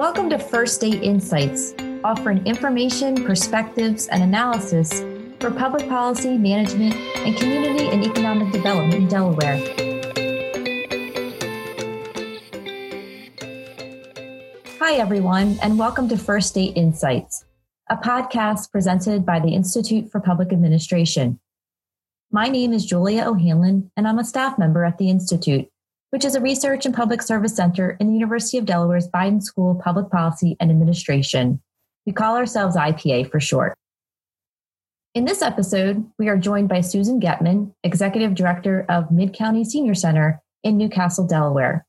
Welcome to First State Insights, offering information, perspectives, and analysis for public policy, management, and community and economic development in Delaware. Hi, everyone, and welcome to First State Insights, a podcast presented by the Institute for Public Administration. My name is Julia O'Hanlon, and I'm a staff member at the Institute which is a research and public service center in the University of Delaware's Biden School of Public Policy and Administration. We call ourselves IPA for short. In this episode, we are joined by Susan Getman, Executive Director of Mid County Senior Center in New Castle, Delaware.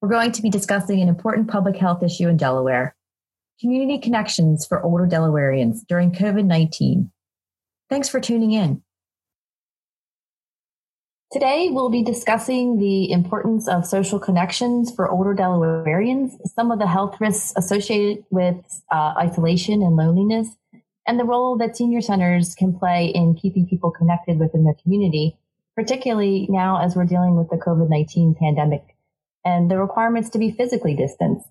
We're going to be discussing an important public health issue in Delaware community connections for older Delawareans during COVID 19. Thanks for tuning in. Today, we'll be discussing the importance of social connections for older Delawareans, some of the health risks associated with uh, isolation and loneliness, and the role that senior centers can play in keeping people connected within their community, particularly now as we're dealing with the COVID 19 pandemic and the requirements to be physically distanced.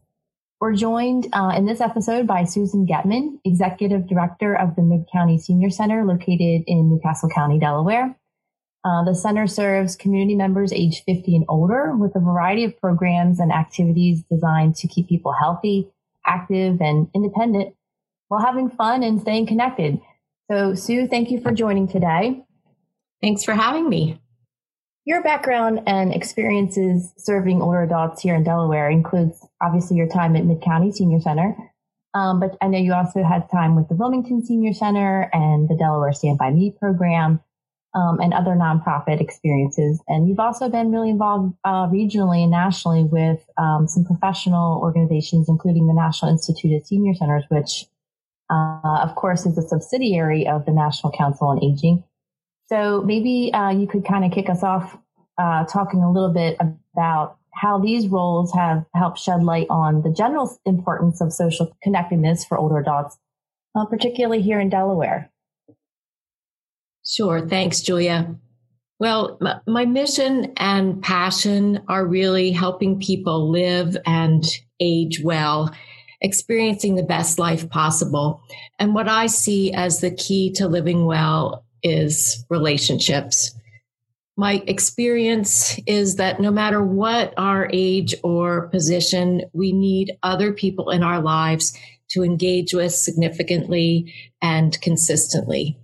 We're joined uh, in this episode by Susan Getman, Executive Director of the Mid County Senior Center located in New Castle County, Delaware. Uh, the center serves community members age 50 and older with a variety of programs and activities designed to keep people healthy, active, and independent while having fun and staying connected. So, Sue, thank you for joining today. Thanks for having me. Your background and experiences serving older adults here in Delaware includes obviously your time at Mid County Senior Center, um, but I know you also had time with the Wilmington Senior Center and the Delaware Stand By Me program um, and other nonprofit experiences. And you've also been really involved uh, regionally and nationally with um, some professional organizations, including the National Institute of Senior Centers, which, uh, of course, is a subsidiary of the National Council on Aging. So maybe uh, you could kind of kick us off uh, talking a little bit about how these roles have helped shed light on the general importance of social connectedness for older adults, uh, particularly here in Delaware. Sure. Thanks, Julia. Well, my mission and passion are really helping people live and age well, experiencing the best life possible. And what I see as the key to living well is relationships. My experience is that no matter what our age or position, we need other people in our lives to engage with significantly and consistently.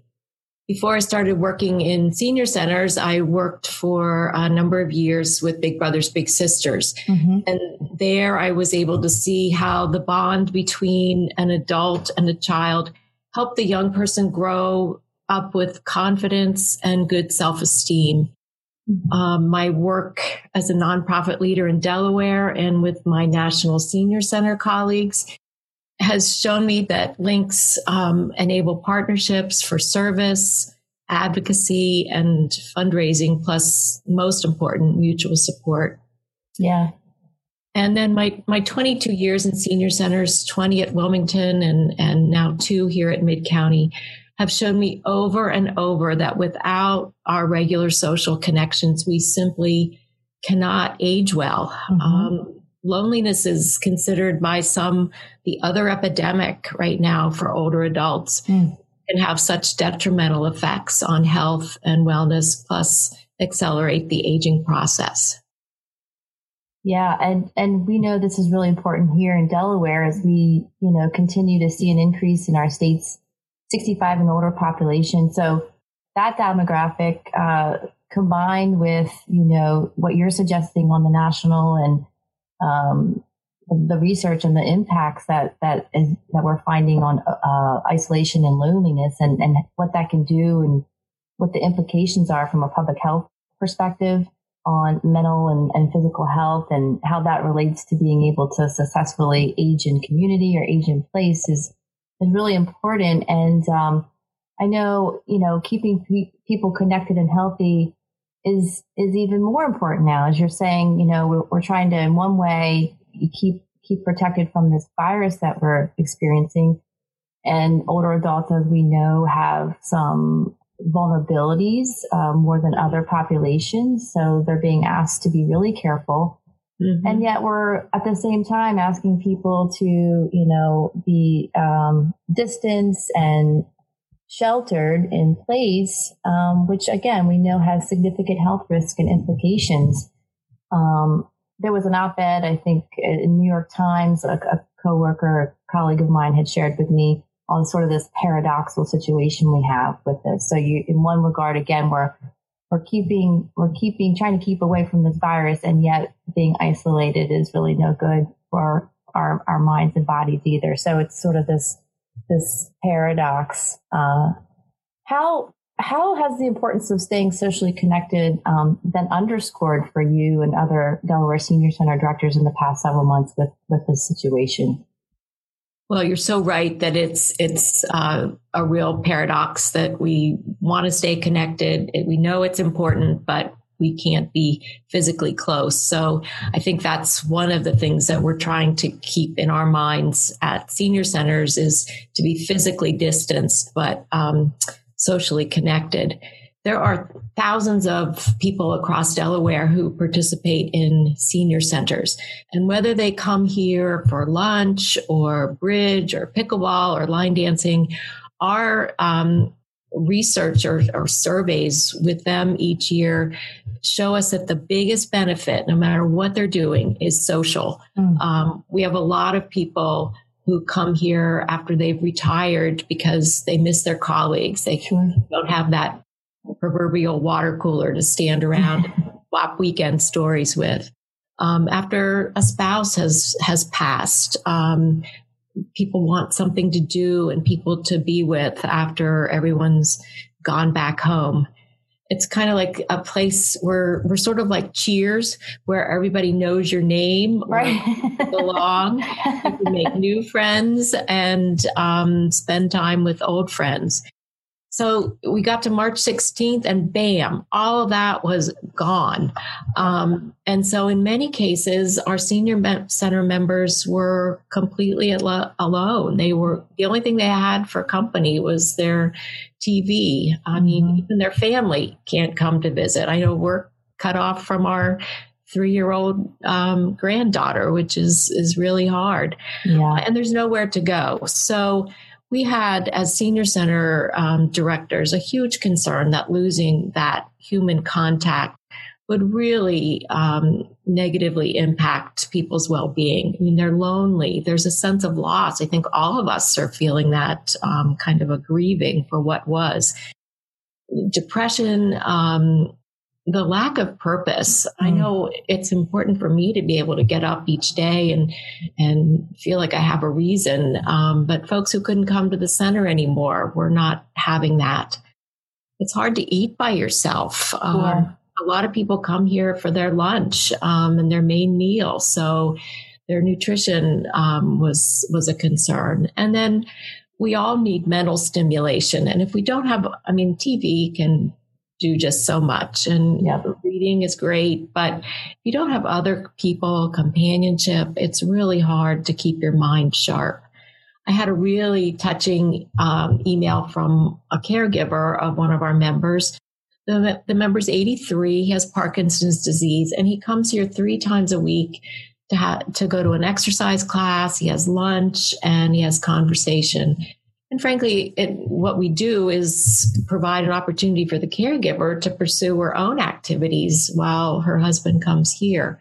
Before I started working in senior centers, I worked for a number of years with Big Brothers Big Sisters. Mm-hmm. And there I was able to see how the bond between an adult and a child helped the young person grow up with confidence and good self esteem. Mm-hmm. Um, my work as a nonprofit leader in Delaware and with my National Senior Center colleagues has shown me that links um, enable partnerships for service, advocacy, and fundraising, plus, most important, mutual support. Yeah. And then my, my 22 years in senior centers, 20 at Wilmington and, and now two here at Mid County, have shown me over and over that without our regular social connections, we simply cannot age well. Mm-hmm. Um, loneliness is considered by some the other epidemic right now for older adults mm. can have such detrimental effects on health and wellness plus accelerate the aging process yeah and and we know this is really important here in delaware as we you know continue to see an increase in our state's 65 and older population so that demographic uh, combined with you know what you're suggesting on the national and um, the research and the impacts that that is that we're finding on uh, isolation and loneliness, and and what that can do, and what the implications are from a public health perspective on mental and, and physical health, and how that relates to being able to successfully age in community or age in place is is really important. And um, I know you know keeping pe- people connected and healthy is is even more important now. As you're saying you know we're, we're trying to in one way keep keep protected from this virus that we're experiencing. And older adults as we know have some vulnerabilities um, more than other populations. So they're being asked to be really careful. Mm-hmm. And yet we're at the same time asking people to, you know, be um, distance and sheltered in place, um, which again, we know has significant health risk and implications. Um, there was an op-ed, I think, in New York Times, a, a coworker, a colleague of mine had shared with me on sort of this paradoxical situation we have with this. So you, in one regard, again, we're we're keeping we're keeping trying to keep away from this virus, and yet being isolated is really no good for our our minds and bodies either. So it's sort of this this paradox. Uh, how how has the importance of staying socially connected um, been underscored for you and other Delaware Senior Center directors in the past several months with with this situation? Well, you're so right that it's it's uh, a real paradox that we want to stay connected. We know it's important, but we can't be physically close. So I think that's one of the things that we're trying to keep in our minds at senior centers is to be physically distanced, but um, socially connected. There are thousands of people across Delaware who participate in senior centers. And whether they come here for lunch or bridge or pickleball or line dancing, our um, research or, or, surveys with them each year show us that the biggest benefit, no matter what they're doing, is social. Mm. Um, we have a lot of people who come here after they've retired because they miss their colleagues. They sure. don't have that proverbial water cooler to stand around swap weekend stories with. Um, after a spouse has has passed, um, people want something to do and people to be with after everyone's gone back home. It's kind of like a place where we're sort of like cheers, where everybody knows your name, right? belong. you can make new friends and um, spend time with old friends. So we got to March 16th and bam, all of that was gone. Um, and so in many cases, our senior center members were completely al- alone. They were, the only thing they had for company was their TV. I mean, mm-hmm. even their family can't come to visit. I know we're cut off from our three year old um, granddaughter, which is, is really hard. Yeah. And there's nowhere to go. So, we had, as senior center um, directors, a huge concern that losing that human contact would really um, negatively impact people's well-being. I mean, they're lonely. There's a sense of loss. I think all of us are feeling that um, kind of a grieving for what was. Depression, um, the lack of purpose. Mm. I know it's important for me to be able to get up each day and and feel like I have a reason. Um, but folks who couldn't come to the center anymore were not having that. It's hard to eat by yourself. Um, a lot of people come here for their lunch um, and their main meal, so their nutrition um, was was a concern. And then we all need mental stimulation, and if we don't have, I mean, TV can do just so much. And yep. reading is great, but if you don't have other people, companionship, it's really hard to keep your mind sharp. I had a really touching um, email from a caregiver of one of our members. The, the member's 83, he has Parkinson's disease, and he comes here three times a week to, ha- to go to an exercise class. He has lunch and he has conversation. And frankly, it, what we do is provide an opportunity for the caregiver to pursue her own activities while her husband comes here.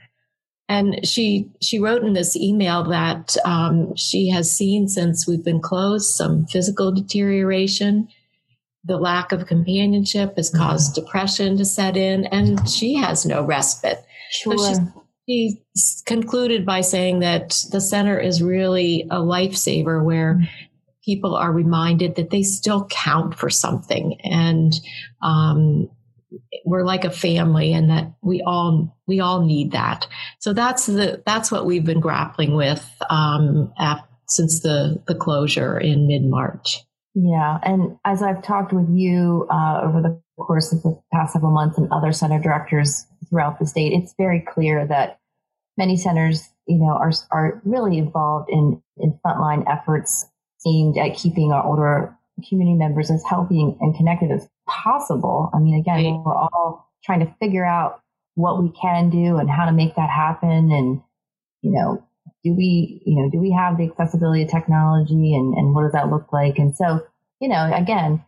And she she wrote in this email that um, she has seen since we've been closed some physical deterioration. The lack of companionship has mm-hmm. caused mm-hmm. depression to set in, and she has no respite. Sure. So she concluded by saying that the center is really a lifesaver where mm-hmm people are reminded that they still count for something. And um, we're like a family and that we all we all need that. So that's the that's what we've been grappling with um, since the the closure in mid-march. Yeah. And as i've talked with you uh, over the course of the past several months and other center directors throughout the state it's very clear that many centers you know are are really involved in in frontline efforts aimed at keeping our older community members as healthy and connected as possible. I mean, again, right. we're all trying to figure out what we can do and how to make that happen and you know do we you know do we have the accessibility of technology and, and what does that look like and so you know again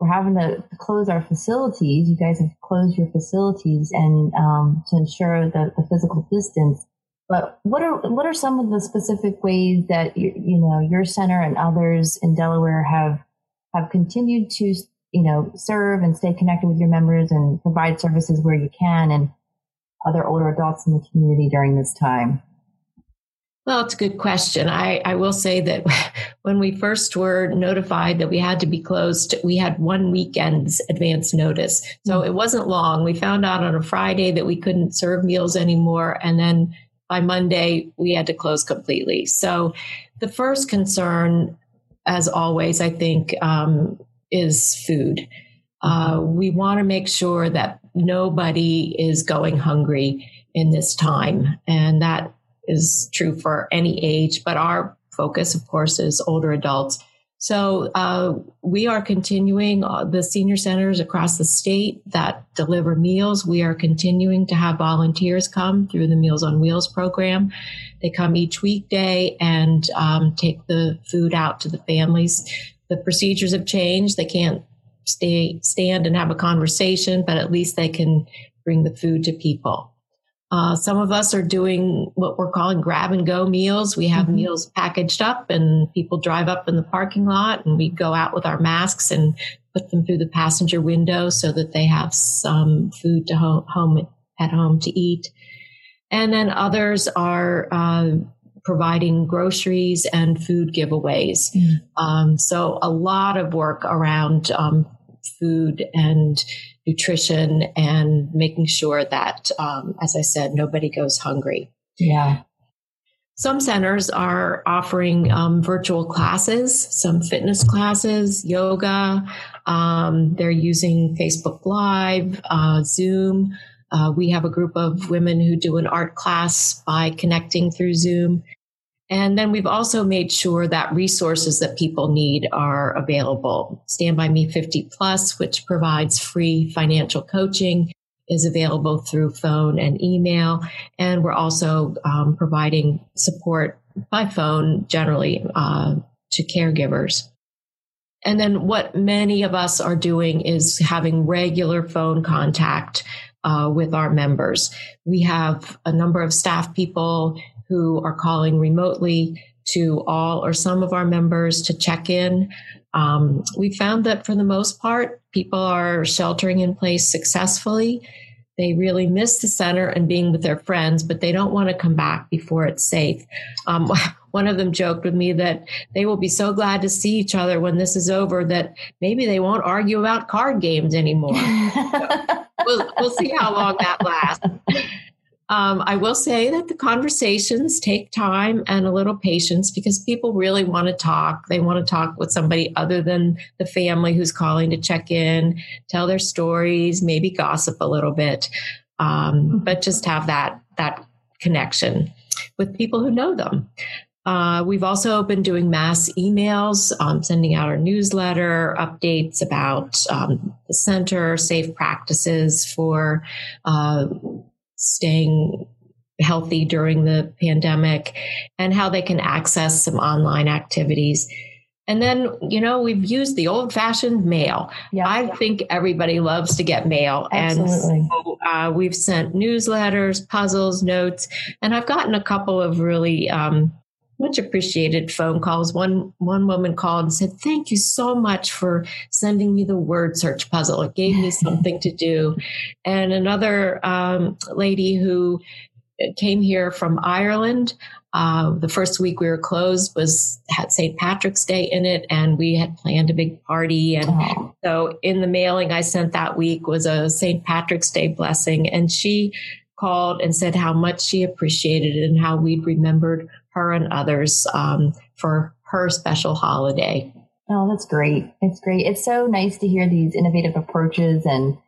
we're having to close our facilities you guys have closed your facilities and um, to ensure the, the physical distance but what are what are some of the specific ways that you, you know your center and others in delaware have have continued to you know serve and stay connected with your members and provide services where you can and other older adults in the community during this time well, it's a good question. I, I will say that when we first were notified that we had to be closed, we had one weekend's advance notice. So mm-hmm. it wasn't long. We found out on a Friday that we couldn't serve meals anymore. And then by Monday, we had to close completely. So the first concern, as always, I think, um, is food. Uh, we want to make sure that nobody is going hungry in this time. And that is true for any age, but our focus, of course, is older adults. So uh, we are continuing uh, the senior centers across the state that deliver meals. We are continuing to have volunteers come through the Meals on Wheels program. They come each weekday and um, take the food out to the families. The procedures have changed. They can't stay stand and have a conversation, but at least they can bring the food to people. Uh, some of us are doing what we're calling grab and go meals. We have mm-hmm. meals packaged up and people drive up in the parking lot and we go out with our masks and put them through the passenger window so that they have some food to home, home at home to eat. And then others are uh, providing groceries and food giveaways. Mm-hmm. Um, so a lot of work around um, food and nutrition and making sure that, um, as I said, nobody goes hungry. Yeah. Some centers are offering um, virtual classes, some fitness classes, yoga. Um, they're using Facebook Live, uh, Zoom. Uh, we have a group of women who do an art class by connecting through Zoom. And then we've also made sure that resources that people need are available. Stand By Me 50 Plus, which provides free financial coaching, is available through phone and email. And we're also um, providing support by phone generally uh, to caregivers. And then what many of us are doing is having regular phone contact uh, with our members. We have a number of staff people who are calling remotely to all or some of our members to check in. Um, we found that for the most part, people are sheltering in place successfully. They really miss the center and being with their friends, but they don't want to come back before it's safe. Um, one of them joked with me that they will be so glad to see each other when this is over that maybe they won't argue about card games anymore. we'll, we'll see how long that lasts. Um, I will say that the conversations take time and a little patience because people really want to talk. They want to talk with somebody other than the family who's calling to check in, tell their stories, maybe gossip a little bit, um, but just have that that connection with people who know them. Uh, we've also been doing mass emails, um, sending out our newsletter, updates about um, the center, safe practices for uh, staying healthy during the pandemic and how they can access some online activities. And then, you know, we've used the old fashioned mail. Yeah, I yeah. think everybody loves to get mail. Absolutely. And so, uh, we've sent newsletters, puzzles, notes, and I've gotten a couple of really um, much appreciated phone calls. One one woman called and said, "Thank you so much for sending me the word search puzzle. It gave me something to do." And another um, lady who came here from Ireland. Uh, the first week we were closed was had St. Patrick's Day in it, and we had planned a big party. And oh. so, in the mailing I sent that week was a St. Patrick's Day blessing, and she called and said how much she appreciated it and how we'd remembered her and others um, for her special holiday. Oh, that's great. It's great. It's so nice to hear these innovative approaches and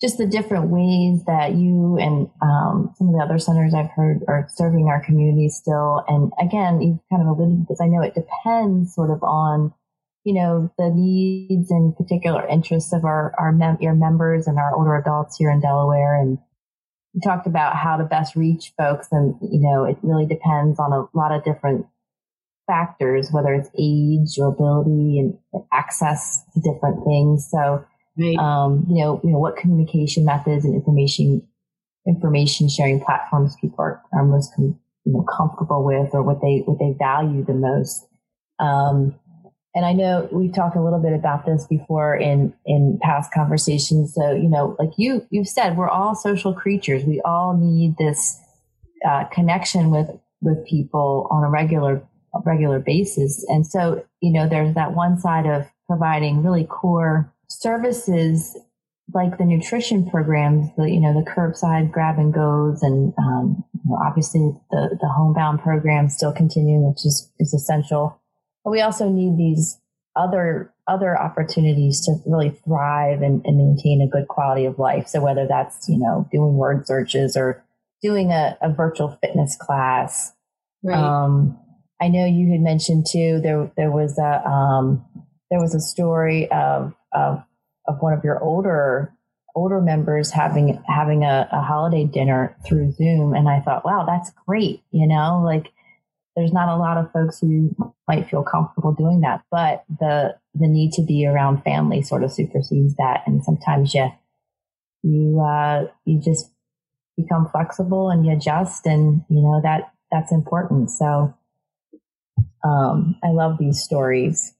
just the different ways that you and um, some of the other centers I've heard are serving our community still. And again, you've kind of alluded to this. I know it depends sort of on, you know, the needs and particular interests of our, our mem- your members and our older adults here in Delaware. And we talked about how to best reach folks, and you know, it really depends on a lot of different factors, whether it's age or ability and access to different things. So, right. um, you know, you know, what communication methods and information information sharing platforms people are, are most com- you know, comfortable with, or what they what they value the most. Um, and I know we've talked a little bit about this before in in past conversations. So you know, like you you've said, we're all social creatures. We all need this uh, connection with with people on a regular regular basis. And so you know, there's that one side of providing really core services like the nutrition programs, the you know the curbside grab and goes, and um, you know, obviously the the homebound program still continuing, which is is essential. But we also need these other other opportunities to really thrive and, and maintain a good quality of life. So whether that's, you know, doing word searches or doing a, a virtual fitness class. Right. Um, I know you had mentioned too, there, there was a, um, there was a story of, of, of one of your older, older members having, having a, a holiday dinner through Zoom. And I thought, wow, that's great. You know, like there's not a lot of folks who might feel comfortable doing that, but the the need to be around family sort of supersedes that, and sometimes you you uh, you just become flexible and you adjust, and you know that that's important. So um, I love these stories.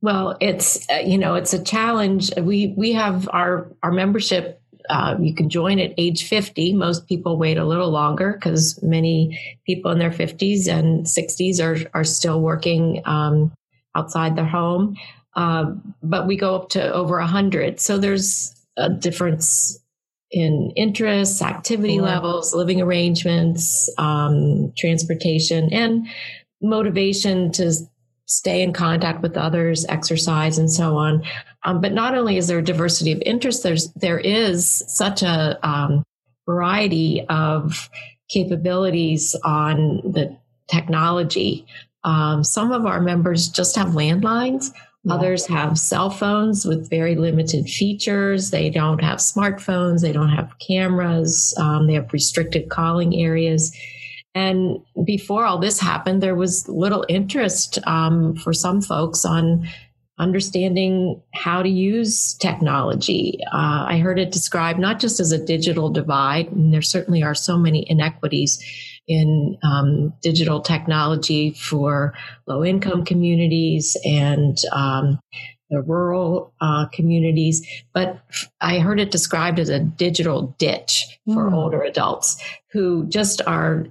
Well, it's uh, you know it's a challenge. We we have our our membership uh, you can join at age 50. Most people wait a little longer because many people in their 50s and 60s are, are still working um, outside their home. Uh, but we go up to over 100. So there's a difference in interests, activity levels, living arrangements, um, transportation, and motivation to stay in contact with others, exercise, and so on. Um, but not only is there a diversity of interests, there's there is such a um, variety of capabilities on the technology. Um, some of our members just have landlines. Yeah. Others have cell phones with very limited features. They don't have smartphones. They don't have cameras. Um, they have restricted calling areas. And before all this happened, there was little interest um, for some folks on understanding how to use technology. Uh, I heard it described not just as a digital divide, and there certainly are so many inequities in um, digital technology for low income communities and um, the rural uh, communities, but I heard it described as a digital ditch for mm. older adults who just are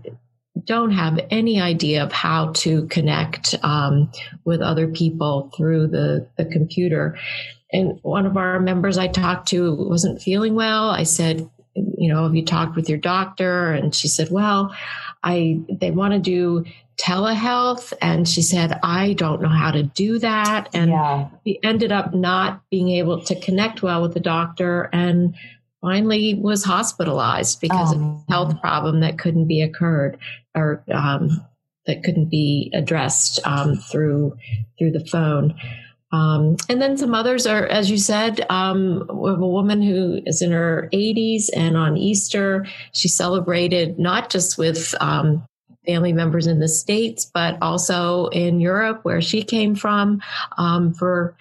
don't have any idea of how to connect um, with other people through the, the computer. And one of our members I talked to wasn't feeling well. I said, you know, have you talked with your doctor? And she said, well, I they want to do telehealth and she said i don't know how to do that and yeah. we ended up not being able to connect well with the doctor and finally was hospitalized because oh. of a health problem that couldn't be occurred or um, that couldn't be addressed um, through through the phone. Um, and then some others are, as you said, um, we have a woman who is in her 80s, and on Easter, she celebrated not just with um, family members in the States, but also in Europe, where she came from, um, for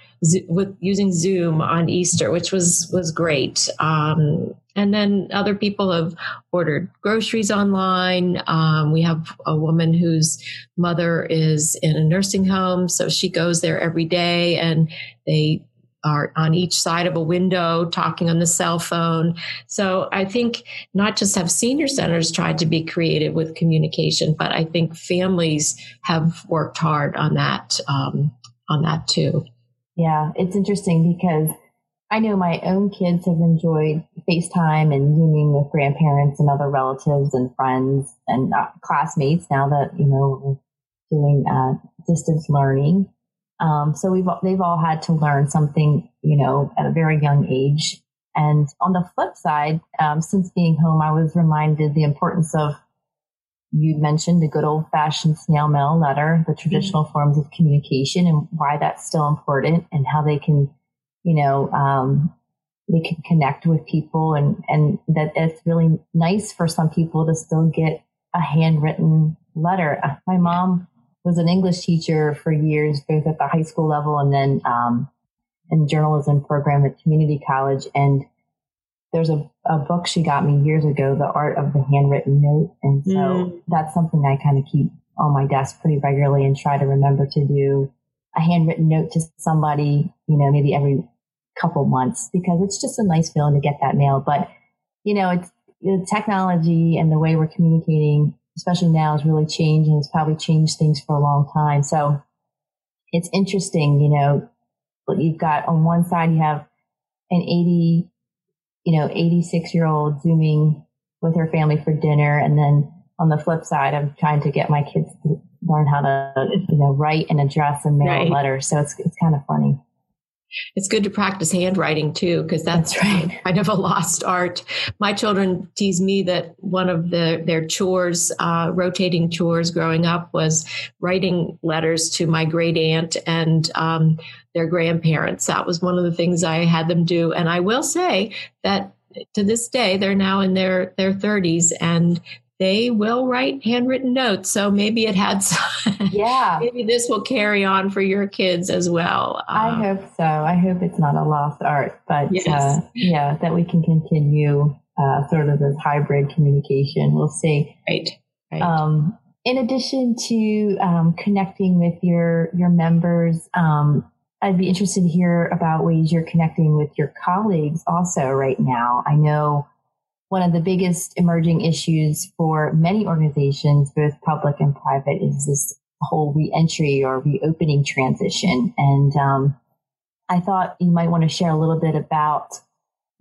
with using Zoom on Easter, which was was great. Um, and then other people have ordered groceries online. Um, we have a woman whose mother is in a nursing home, so she goes there every day, and they are on each side of a window talking on the cell phone. So I think not just have senior centers tried to be creative with communication, but I think families have worked hard on that um, on that too. Yeah, it's interesting because I know my own kids have enjoyed FaceTime and Zooming with grandparents and other relatives and friends and uh, classmates now that, you know, we're doing uh, distance learning. Um, so we've, they've all had to learn something, you know, at a very young age. And on the flip side, um, since being home, I was reminded the importance of you mentioned the good old fashioned snail mail letter, the traditional mm-hmm. forms of communication and why that's still important and how they can, you know, um, they can connect with people and, and that it's really nice for some people to still get a handwritten letter. Uh, my mom was an English teacher for years, both at the high school level and then um, in journalism program at community college. And there's a, a book she got me years ago, The Art of the Handwritten Note. And so mm. that's something I kind of keep on my desk pretty regularly and try to remember to do a handwritten note to somebody, you know, maybe every couple months because it's just a nice feeling to get that mail. But, you know, it's the technology and the way we're communicating, especially now, is really changing. it's probably changed things for a long time. So it's interesting, you know, what you've got on one side, you have an 80, you know, 86 year old zooming with her family for dinner. And then on the flip side, I'm trying to get my kids to learn how to, you know, write and address and mail right. letters. So it's, it's kind of funny. It's good to practice handwriting too, because that's, that's, right. kind of a lost art. My children tease me that one of the their chores, uh, rotating chores growing up, was writing letters to my great aunt and um, their grandparents. That was one of the things I had them do. And I will say that to this day, they're now in their their 30s, and they will write handwritten notes. So maybe it had some, yeah. maybe this will carry on for your kids as well. I um, hope so. I hope it's not a lost art, but yes. uh, yeah, that we can continue uh, sort of this hybrid communication. We'll see. Right. right. Um, in addition to um, connecting with your your members, um, I'd be interested to hear about ways you're connecting with your colleagues also right now. I know one of the biggest emerging issues for many organizations, both public and private, is this whole reentry or reopening transition. And um, I thought you might want to share a little bit about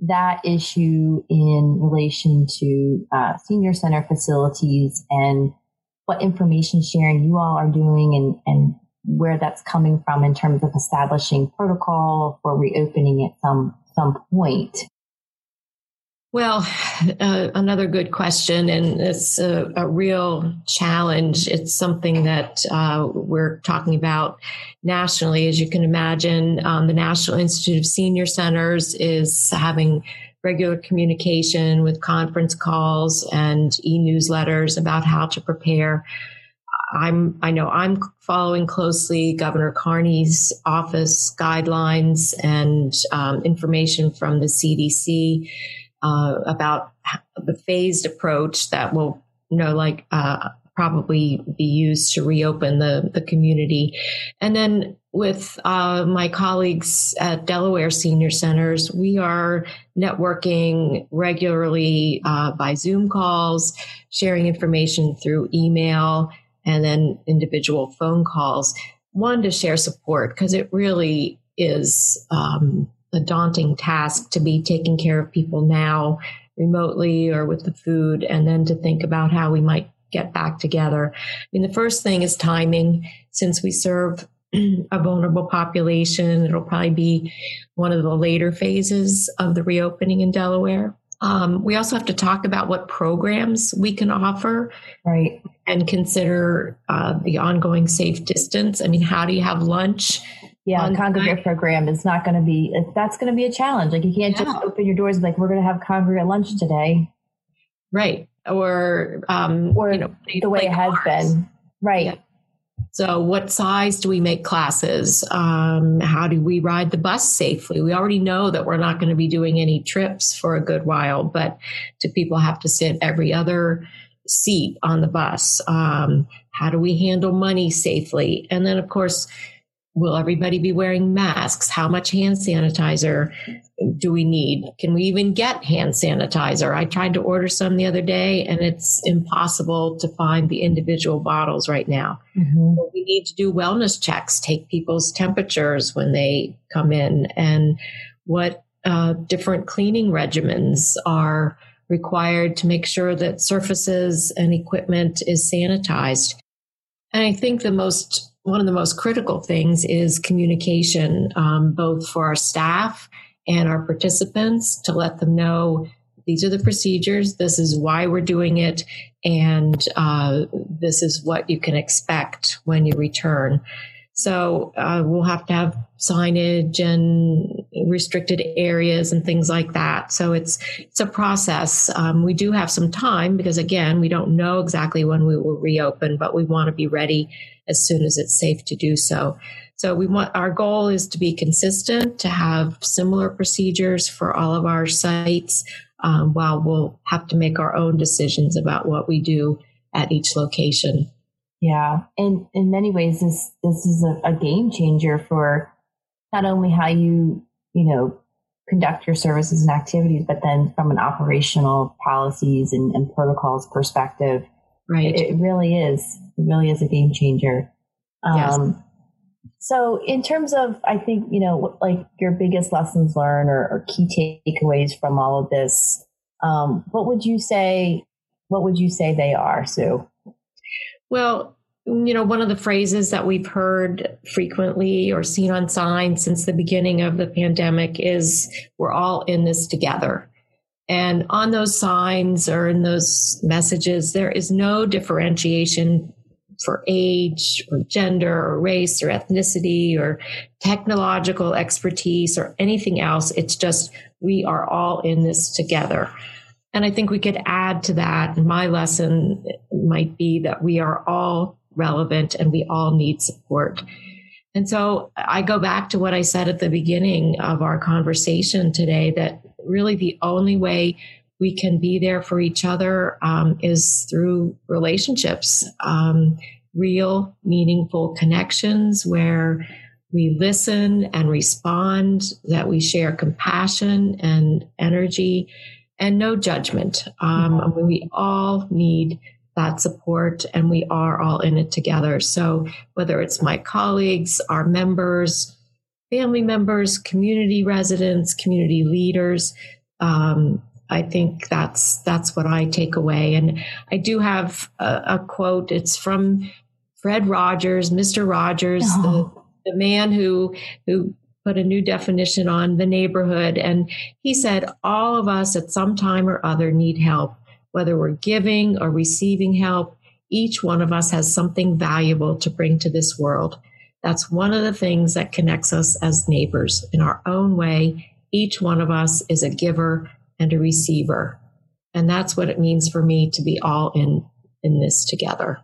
that issue in relation to uh, senior center facilities and what information sharing you all are doing and, and where that's coming from in terms of establishing protocol for reopening at some some point. Well, uh, another good question, and it's a, a, real challenge. It's something that uh, we're talking about nationally. As you can imagine, um, the National Institute of Senior Centers is having regular communication with conference calls and e-newsletters about how to prepare. I'm, I know I'm following closely Governor Carney's office guidelines and um, information from the CDC uh, about the phased approach that will, you know, like uh, probably be used to reopen the, the community. And then with uh, my colleagues at Delaware Senior Centers, we are networking regularly uh, by Zoom calls, sharing information through email, and then individual phone calls. One, to share support, because it really is. Um, a daunting task to be taking care of people now remotely or with the food, and then to think about how we might get back together. I mean, the first thing is timing. Since we serve a vulnerable population, it'll probably be one of the later phases of the reopening in Delaware. Um, we also have to talk about what programs we can offer, right? And consider uh, the ongoing safe distance. I mean, how do you have lunch? Yeah, a congregate program is not going to be. That's going to be a challenge. Like you can't yeah. just open your doors and like we're going to have congregate lunch today, right? Or um, or you know, the way it has been, right? Yeah. So, what size do we make classes? Um, how do we ride the bus safely? We already know that we're not going to be doing any trips for a good while, but do people have to sit every other seat on the bus? Um, how do we handle money safely? And then, of course, will everybody be wearing masks? How much hand sanitizer do we need? Can we even get hand sanitizer? I tried to order some the other day and it's impossible to find the individual bottles right now. Mm-hmm. we need to do wellness checks, take people's temperatures when they come in, and what uh, different cleaning regimens are required to make sure that surfaces and equipment is sanitized. And I think the most one of the most critical things is communication, um, both for our staff and our participants to let them know these are the procedures, this is why we're doing it, and uh, this is what you can expect when you return. So uh, we'll have to have signage and restricted areas and things like that. So it's it's a process. Um, we do have some time because again, we don't know exactly when we will reopen, but we want to be ready as soon as it's safe to do so. So we want our goal is to be consistent, to have similar procedures for all of our sites, um, while we'll have to make our own decisions about what we do at each location. Yeah, and in many ways, this this is a, a game changer for not only how you you know conduct your services and activities, but then from an operational policies and, and protocols perspective, right? It, it, really is. It really is a game changer. Um, yes. So, in terms of, I think you know, like your biggest lessons learned or, or key takeaways from all of this, um, what would you say? What would you say they are, Sue? Well, you know, one of the phrases that we've heard frequently or seen on signs since the beginning of the pandemic is we're all in this together. And on those signs or in those messages, there is no differentiation for age or gender or race or ethnicity or technological expertise or anything else. It's just we are all in this together. And I think we could add to that. My lesson might be that we are all relevant and we all need support. And so I go back to what I said at the beginning of our conversation today that really the only way we can be there for each other um, is through relationships, um, real, meaningful connections where we listen and respond, that we share compassion and energy and no judgment. Um, mm-hmm. We all need that support and we are all in it together. So whether it's my colleagues, our members, family members, community residents, community leaders, um, I think that's that's what I take away. And I do have a, a quote. It's from Fred Rogers, Mr. Rogers, oh. the, the man who who put a new definition on the neighborhood. And he said, all of us at some time or other need help whether we're giving or receiving help, each one of us has something valuable to bring to this world. That's one of the things that connects us as neighbors. In our own way, each one of us is a giver and a receiver. And that's what it means for me to be all in in this together.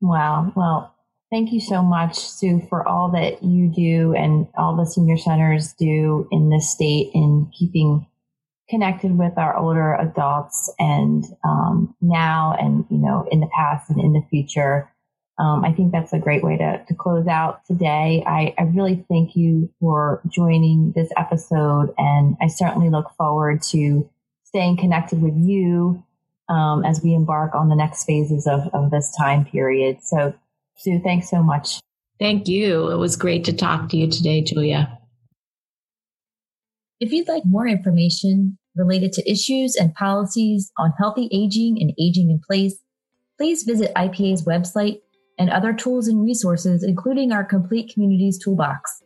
Wow. Well, thank you so much, Sue, for all that you do and all the senior centers do in this state in keeping connected with our older adults and um, now and you know in the past and in the future. Um, i think that's a great way to, to close out today. I, I really thank you for joining this episode and i certainly look forward to staying connected with you um, as we embark on the next phases of, of this time period. So sue thanks so much thank you it was great to talk to you today julia if you'd like more information related to issues and policies on healthy aging and aging in place, please visit IPA's website and other tools and resources, including our Complete Communities Toolbox.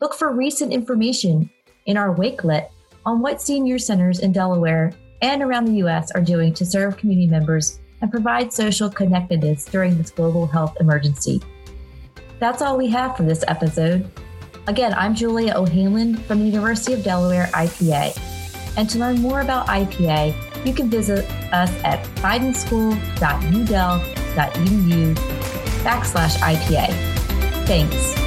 Look for recent information in our Wakelet on what senior centers in Delaware and around the U.S. are doing to serve community members and provide social connectedness during this global health emergency. That's all we have for this episode. Again, I'm Julia O'Hanlon from the University of Delaware IPA. And to learn more about IPA, you can visit us at bidenschool.udel.edu backslash IPA. Thanks.